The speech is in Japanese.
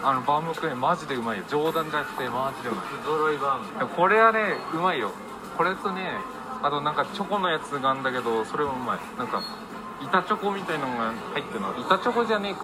あのバームクーヘンマジでうまいよ。冗談じゃなくてマジでうまい。不揃いバームこれはねうまいよ。これとねあとなんかチョコのやつがあるんだけどそれもうまい。なんか板チョコみたいのが入ってるの。板チョコじゃねえか。